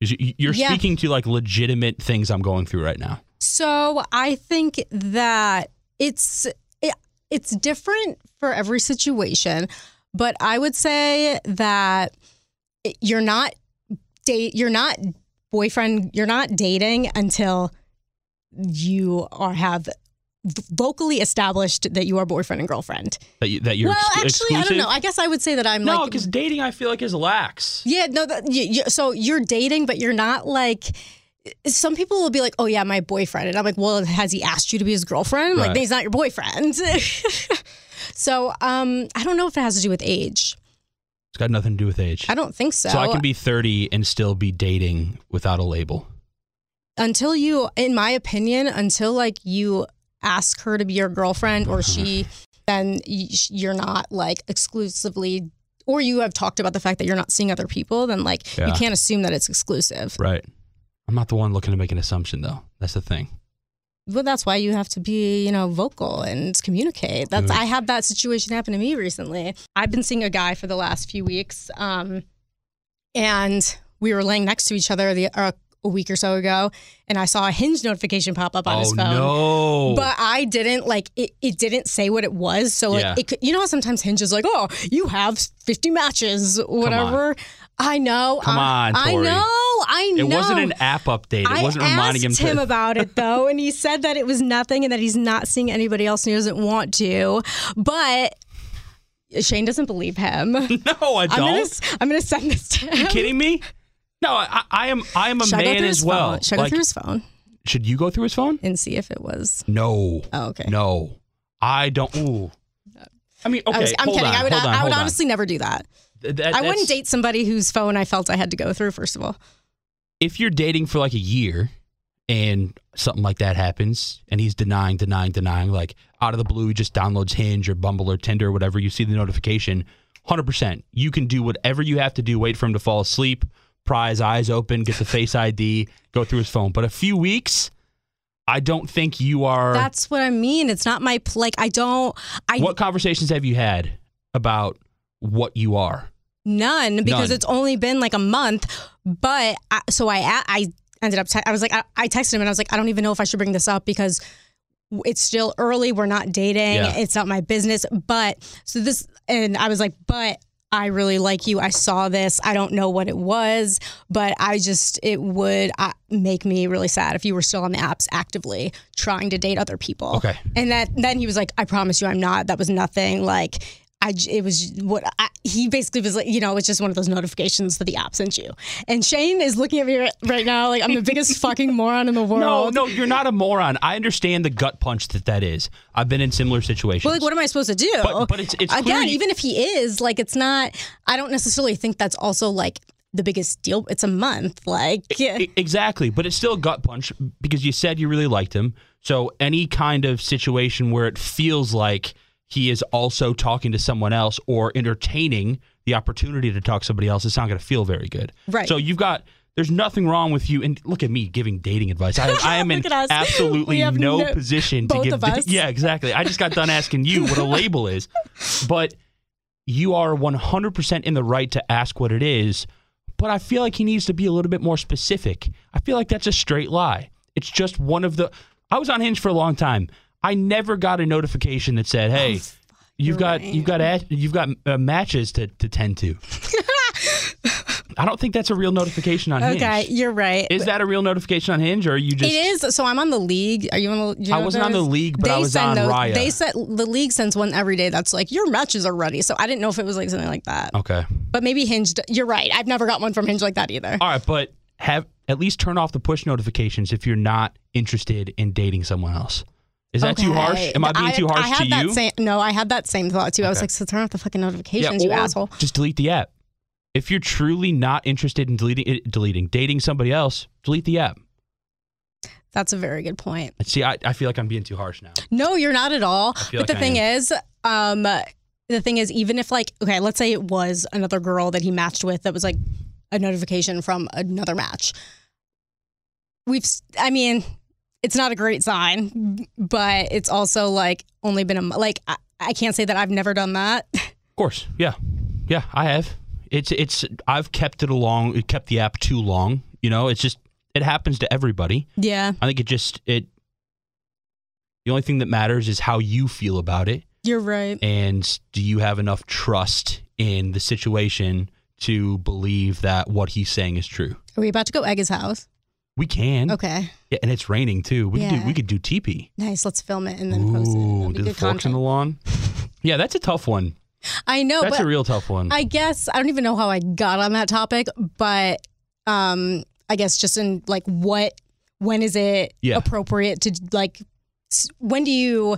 you- You're Yeah. speaking to like legitimate things I'm going through right now. So I think that it's it, it's different for every situation, but I would say that you're not date you're not boyfriend you're not dating until you are have vocally established that you are boyfriend and girlfriend. that you, that you're well, ex- actually, exclusive. I don't know. I guess I would say that I'm no, like because dating I feel like is lax. yeah, no. That, you, you, so you're dating, but you're not like. Some people will be like, "Oh yeah, my boyfriend," and I'm like, "Well, has he asked you to be his girlfriend? Like, Right. then he's not your boyfriend." so, um, I don't know if it has to do with age. It's got nothing to do with age. I don't think so. so I can be 30 and still be dating without a label. until you, in my opinion, until like you ask her to be your girlfriend or she, then you're not like exclusively. Or you have talked about the fact that you're not seeing other people, then like you can't assume that it's exclusive. Right. I'm not the one looking to make an assumption though. That's the thing. Well, that's why you have to be, you know, vocal and communicate. That's Good. I had that situation happen to me recently. I've been seeing a guy for the last few weeks, um, and we were laying next to each other the, uh, a week or so ago, and I saw a Hinge notification pop up on oh his phone. no. But I didn't like it. It didn't say what it was. So like Yeah. it could, you know how sometimes Hinge is like, oh, you have fifty matches, whatever. I know. Come I, on, I Tori. know. I know. it wasn't an app update. It I wasn't reminding him asked to him about it though, and he said that it was nothing and that he's not seeing anybody else and he doesn't want to. But Shane doesn't believe him. No, I I'm gonna, don't. I'm gonna send this to him. Are you kidding me? No, I, I am I am a Should I go man through as his well. phone? Should I go Like, through his phone should you go through his phone? and see if it was? No. Oh, okay. No. I don't ooh. I mean, okay. I was, I'm hold kidding. on, I would. hold on, I would hold on. honestly never do that. Th- that- I wouldn't that's- date somebody whose phone I felt I had to go through. First of all, if you're dating for like a year and something like that happens and he's denying, denying, denying, like out of the blue, he just downloads Hinge or Bumble or Tinder or whatever, you see the notification, 100%. You can do whatever you have to do, wait for him to fall asleep, his eyes open, get the face ID, go through his phone. But a few weeks, I don't think you are. that's what I mean. It's not my pl- like. I don't. I what conversations have you had about what you are? None because None. it's only been like a month. But I, so I I ended up te- I was like I, I texted him and I was like I don't even know if I should bring this up because it's still early. We're not dating. Yeah. It's not my business. But so this and I was like, but I really like you. I saw this. I don't know what it was, but I just it would uh, make me really sad if you were still on the apps actively trying to date other people. Okay. And that then he was like, I promise you, I'm not. That was nothing. Like. I, it was what I, he basically was like, you know, it's just one of those notifications that the app sent you. And Shane is looking at me right, now like I'm the biggest fucking moron in the world. no, no, you're not a moron. I understand the gut punch that that is. I've been in similar situations. Well, like, what am I supposed to do? But- but it's- it's again, even if he is, like, it's not. I don't necessarily think that's also like the biggest deal. It's a month, like, yeah. Exactly, but it's still a gut punch because you said you really liked him. So any kind of situation where it feels like he is also talking to someone else or entertaining the opportunity to talk to somebody else, it's not going to feel very good. Right. So you've got. There's nothing wrong with you, and look at me giving dating advice. I, I am in Look at us. absolutely no, no- position to give. Yeah, exactly. I just got done asking you what a label is, but you are 100% in the right to ask what it is. But I feel like he needs to be a little bit more specific. I feel like that's a straight lie. It's just one of the. I was on Hinge for a long time. I never got a notification that said, "Hey, you've you're got right. you've got ad- you've got uh, matches to to tend to." I don't think that's a real notification on Hinge. Okay, you're right. Is that a real notification on Hinge, or are you just? It is. So I'm on the league. Are you on the? you I wasn't on the league, but I They was send on those- Raya. They said the league sends one every day. That's like your matches are ready. So I didn't know if it was like something like that. Okay. But maybe Hinge. You're right. I've never got one from Hinge like that either. All right, but have at least turn off the push notifications if you're not interested in dating someone else. Is that too harsh? Okay. Am I being too harsh I had to that you? Same, no, I had that same thought too. I was like, so turn off the fucking notifications, you asshole. Just delete the app. If you're truly not interested in deleting, it, deleting, dating somebody else, delete the app. That's a very good point. See, I, I feel like I'm being too harsh now. No, you're not at all. But like the I thing am. is, um, the thing is, even if like, okay, let's say it was another girl that he matched with that was like a notification from another match. We've, I mean, it's not a great sign, but it's also like only been a like I, I can't say that I've never done that. Of course, yeah, yeah, I have. It's it's I've kept it along, kept the app too long. You know, it's just it happens to everybody. yeah, I think it just it. The only thing that matters is how you feel about it. you're right. and do you have enough trust in the situation to believe that what he's saying is true? Are we about to go egg his house? We can. Okay, Yeah, and it's raining too. We could do Yeah. we could do TP. nice. Let's film it and then post it. Ooh, be do the good forks in the content. lawn. Yeah, that's a tough one. I know, That's but a real tough one. I guess I don't even know how I got on that topic, but um I guess just in like what when is it Yeah. appropriate to like s- when do you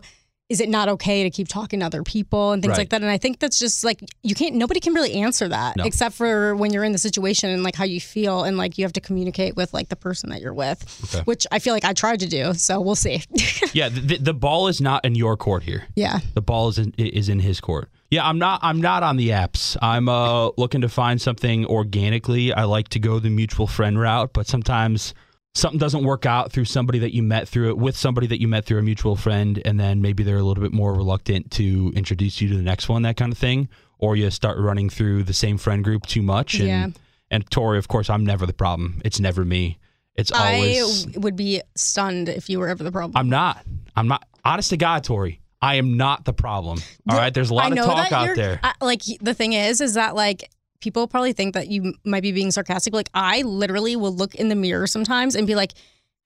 is it not okay to keep talking to other people and things Right. like that and I think that's just like you can't nobody can really answer that No. except for when you're in the situation and like how you feel and like you have to communicate with like the person that you're with Okay. which I feel like I tried to do so we'll see yeah, the, the, ball is not in your court here. yeah The ball is in, is in his court. Yeah, I'm not. I'm not on the apps. I'm uh, looking to find something organically. I like to go the mutual friend route, but sometimes something doesn't work out through somebody that you met through it with somebody that you met through a mutual friend, and then maybe they're a little bit more reluctant to introduce you to the next one, that kind of thing. Or you start running through the same friend group too much. And, Yeah. And Tori, of course, I'm never the problem. It's never me. It's always. I would be stunned if you were ever the problem I'm not. I'm not. Honest to God, Tori, I am not the problem. All right. There's a lot of talk out there. I, like the thing is, is that like people probably think that you might be being sarcastic. Like I literally will look in the mirror sometimes and be like,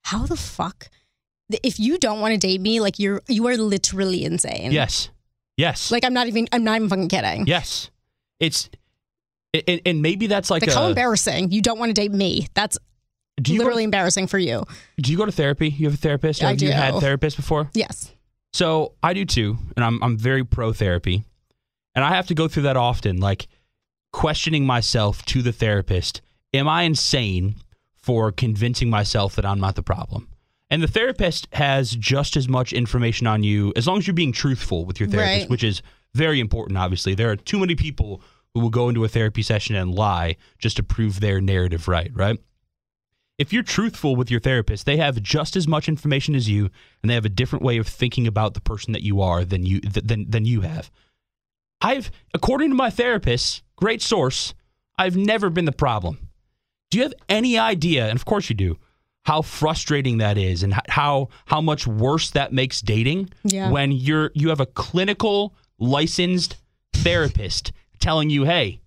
"How the fuck? If you don't want to date me, like you're you are literally insane." Yes. Yes. Like I'm not even I'm not even fucking kidding. yes. It's and, and maybe that's like, Like how embarrassing. You don't want to date me. That's do literally to, embarrassing for you. do you go to therapy? You have a therapist? Or I have you had do. therapists before? Yes. So I do too, and I'm I'm very pro therapy, and I have to go through that often, like questioning myself to the therapist: Am I insane for convincing myself that I'm not the problem? And the therapist has just as much information on you as long as you're being truthful with your therapist, Right. which is very important. Obviously, there are too many people who will go into a therapy session and lie just to prove their narrative right. Right if you're truthful with your therapist, they have just as much information as you, and they have a different way of thinking about the person that you are than you th- than than you have. I've, according to my therapist, great source, I've never been the problem. Do you have any idea? And of course you do. How frustrating that is, and how how much worse that makes dating Yeah. when you're you have a clinical licensed therapist telling you, "Hey,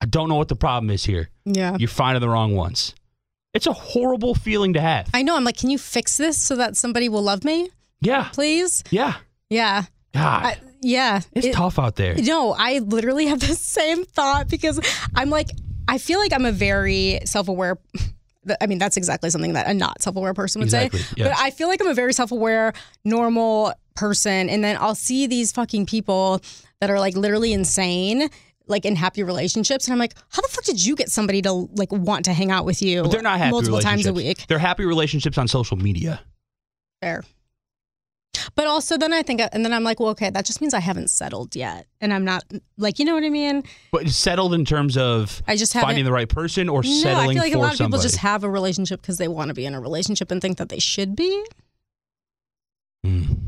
I don't know what the problem is here. Yeah. You're finding the wrong ones." It's a horrible feeling to have. I know. I'm like, can you fix this so that somebody will love me, Yeah. please? Yeah. Yeah. God. I, yeah. it's It- tough out there. No, I literally have the same thought because I'm like, I feel like I'm a very self aware. I mean, that's exactly something that a not self aware person would Exactly, say. yeah. But I feel like I'm a very self aware, normal person. And then I'll see these fucking people that are like literally insane, like in happy relationships. And I'm like, how the fuck did you get somebody to like want to hang out with you But they're not happy multiple times a week? They're happy relationships on social media. Fair. But also, then I think, and then I'm like, well, okay, that just means I haven't settled yet. And I'm not, like, you know what I mean? But settled in terms of I just finding the right person or No, settling I feel like a lot of somebody. people just have a relationship because they want to be in a relationship and think that they should be. Mm.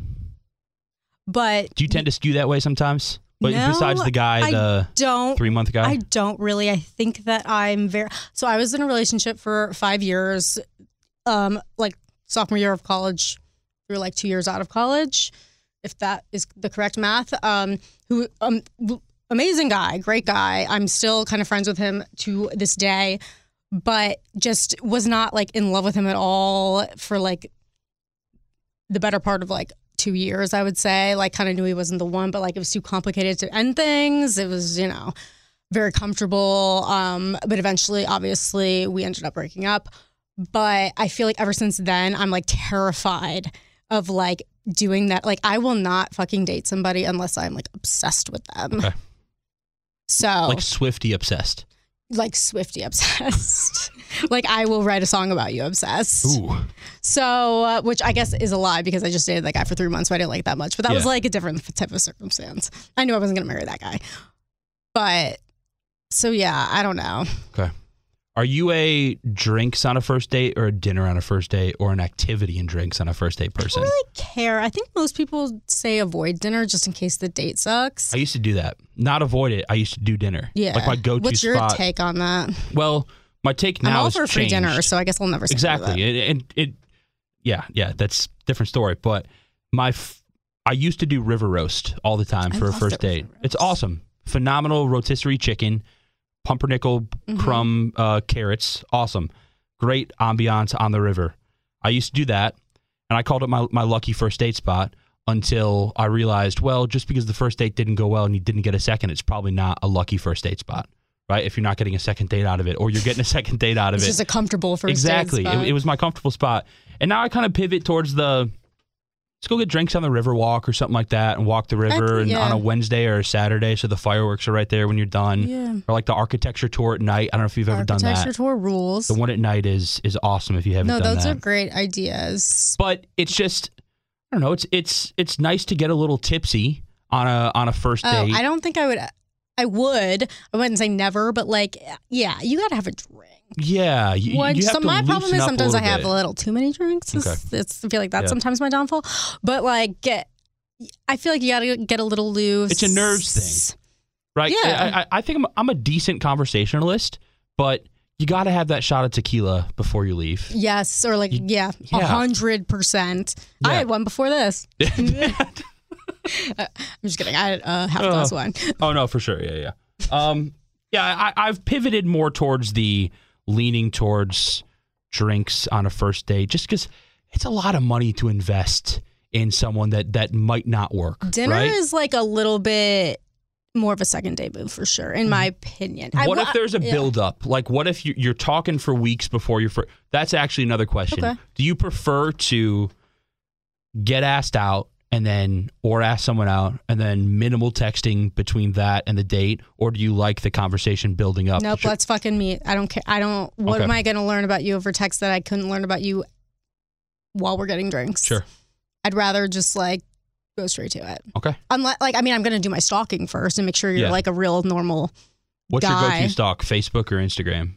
But Do you tend to skew that way sometimes? But No, besides the guy, I the don't three month guy. I don't really. I think that I'm very. So I was in a relationship for five years, um, like sophomore year of college through like two years out of college, if that is the correct math. Um, who um, amazing guy, great guy. I'm still kind of friends with him to this day, but just was not like in love with him at all for like the better part of like two years, I would say. Like, kind of knew he wasn't the one, but like it was too complicated to end things. It was, you know, very comfortable. Um, but eventually, obviously, we ended up breaking up. But I feel like ever since then, I'm like terrified of like doing that. Like, I will not fucking date somebody unless I'm like obsessed with them. Okay. So, like Swiftie obsessed. like Swiftie obsessed. like I will write a song about you obsessed. Ooh. So, uh, which I guess is a lie because I just dated that guy for three months, so I didn't like that much. But that was like a different type of circumstance. I knew I wasn't going to marry that guy. But so yeah, I don't know. Okay. Are you a drinks on a first date or a dinner on a first date or an activity and drinks on a first date I person? don't really care. I think most people say avoid dinner just in case the date sucks. I used to do that. Not avoid it. I used to do dinner. yeah. Like my go-to What's your spot. take on that? Well, my take now I'm all is for free changed. dinner, so I guess I'll never say exactly. And it, it, yeah, yeah, that's a different story. But my, f- I used to do RiverRoast all the time for a first date. It's awesome. Phenomenal rotisserie chicken, pumpernickel Mhm. crumb uh, carrots. Awesome. Great ambiance on the river. I used to do that, and I called it my my lucky first date spot until I realized, well, just because the first date didn't go well and you didn't get a second, it's probably not a lucky first date spot, right? If you're not getting a second date out of it, or you're getting a second date out of It's it, just a comfortable first exactly. Date It, it was my comfortable spot, and now I kind of pivot towards the let's go get drinks on the river walk or something like that, and walk the river and yeah. on a Wednesday or a Saturday, so the fireworks are right there when you're done, yeah. or like the architecture tour at night. I don't know if you've ever done that. Architecture tour rules. The one at night is is awesome if you haven't No, done those that. are great ideas. but it's just I don't know. It's it's it's nice to get a little tipsy on a on a first Oh, date. I don't think I would. I would. I wouldn't say never, but like, yeah, you got to have a drink. Yeah, you, you so my problem is sometimes I have bit. a little too many drinks. It's, Okay. it's- I feel like that's Yeah. sometimes my downfall. But like, get, I feel like you got to get a little loose. It's a nerves thing. right? Yeah. I, I, I think I'm, I'm a decent conversationalist, but you got to have that shot of tequila before you leave. Yes, or like, You- yeah, a hundred percent. I had one before this. I'm just kidding. I had a half glass Oh. wine. oh no, for sure. Yeah, yeah. Um, yeah, I, I've pivoted more towards the leaning towards drinks on a first date, just because it's a lot of money to invest in someone that that might not work. Dinner right? is like a little bit more of a second date move for sure, in my mm-hmm. opinion. What wa- if there's a yeah. build up? Like, what if you- you're talking for weeks before your first? That's actually another question. Okay. Do you prefer to get asked out and then, or ask someone out and then minimal texting between that and the date, or do you like the conversation building up? Nope, let's fucking meet. I don't care. I don't. What Okay. am I going to learn about you over text that I couldn't learn about you while we're getting drinks? Sure. I'd rather just like go straight to it. Okay. Unless, like, I mean, I'm going to do my stalking first and make sure you're Yeah. like a real normal What's your go-to stock? Facebook or Instagram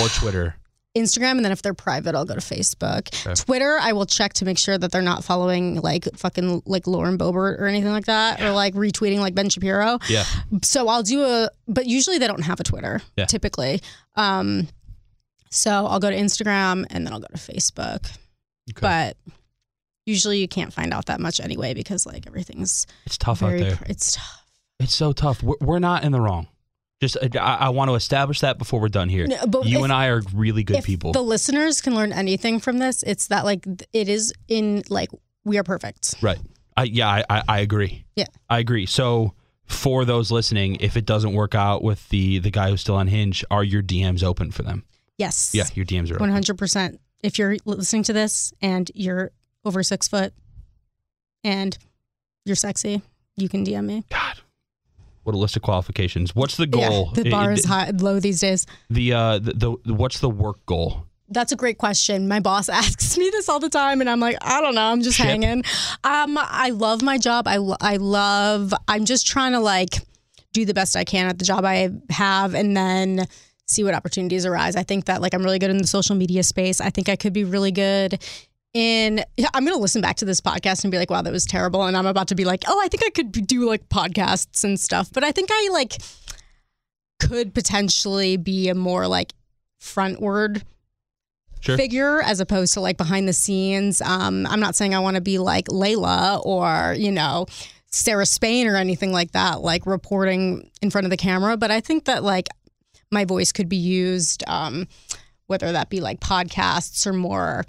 or Twitter? Instagram, and then if they're private, I'll go to Facebook. Okay. Twitter, I will check to make sure that they're not following like fucking like Lauren Boebert or anything like that, or like retweeting like Ben Shapiro. Yeah. So I'll do a, but usually they don't have a Twitter. Yeah. Typically, um, so I'll go to Instagram and then I'll go to Facebook. Okay. But usually you can't find out that much anyway because like everything's it's tough very. out there. It's tough. It's so tough. We're, we're not in the wrong. Just uh, I, I want to establish that before we're done here. No, but you if- and I are really good if people. The listeners can learn anything from this. It's that like it is in like we are perfect. Right. I, yeah, I, I, I agree. Yeah. I agree. So for those listening, if it doesn't work out with the the guy who's still on Hinge, are your DMs open for them? Yes. Yeah, your DMs are One open. hundred percent. If you're listening to this and you're over six foot and you're sexy, you can DM me. God, what a list of qualifications. What's the goal? Yeah, the bar It- is high, low these days. The uh, the, the what's the work goal? That's a great question. My boss asks me this all the time, and I'm like, I don't know. I'm just Ship. hanging. Um, I love my job. I I love. I'm just trying to like do the best I can at the job I have, and then see what opportunities arise. I think that like I'm really good in the social media space. I think I could be really good in I'm going to listen back to this podcast and be like, wow, that was terrible. And I'm about to be like, oh, I think I could do like podcasts and stuff. But I think I like could potentially be a more like frontward Sure. figure as opposed to like behind the scenes. Um, I'm not saying I want to be like Leila or, you know, Sarah Spain or anything like that, like reporting in front of the camera. But I think that like my voice could be used, um, whether that be like podcasts or more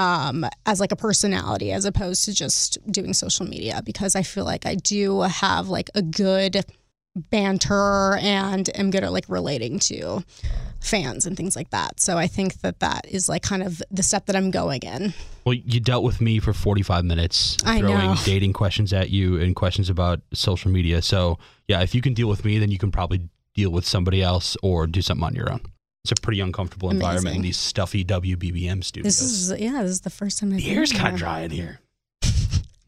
um, as like a personality as opposed to just doing social media because I feel like I do have like a good banter and am good at like relating to fans and things like that. So I think that that is like kind of the step that I'm going in. Well, you dealt with me for 45 minutes, I throwing know. dating questions at you and questions about social media. So, yeah, if you can deal with me, then you can probably deal with somebody else or do something on your own. It's a pretty uncomfortable environment in these stuffy WBBM studios. This is yeah, this is the first time I've the been air's kind of dry in here.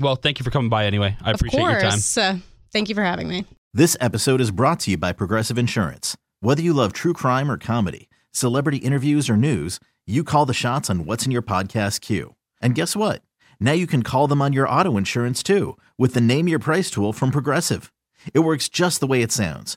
well, thank you for coming by anyway. I Of appreciate your time. Uh, thank you for having me. This episode is brought to you by Progressive Insurance. Whether you love true crime or comedy, celebrity interviews or news, you call the shots on what's in your podcast queue. And guess what? Now you can call them on your auto insurance too with the Name Your Price tool from Progressive. It works just the way it sounds.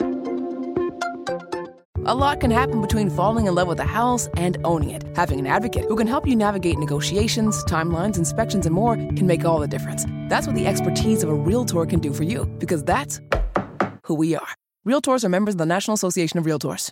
A lot can happen between falling in love with a house and owning it. Having an advocate who can help you navigate negotiations, timelines, inspections, and more can make all the difference. That's what the expertise of a Realtor can do for you, because that's who we are. Realtors are members of the National Association of Realtors.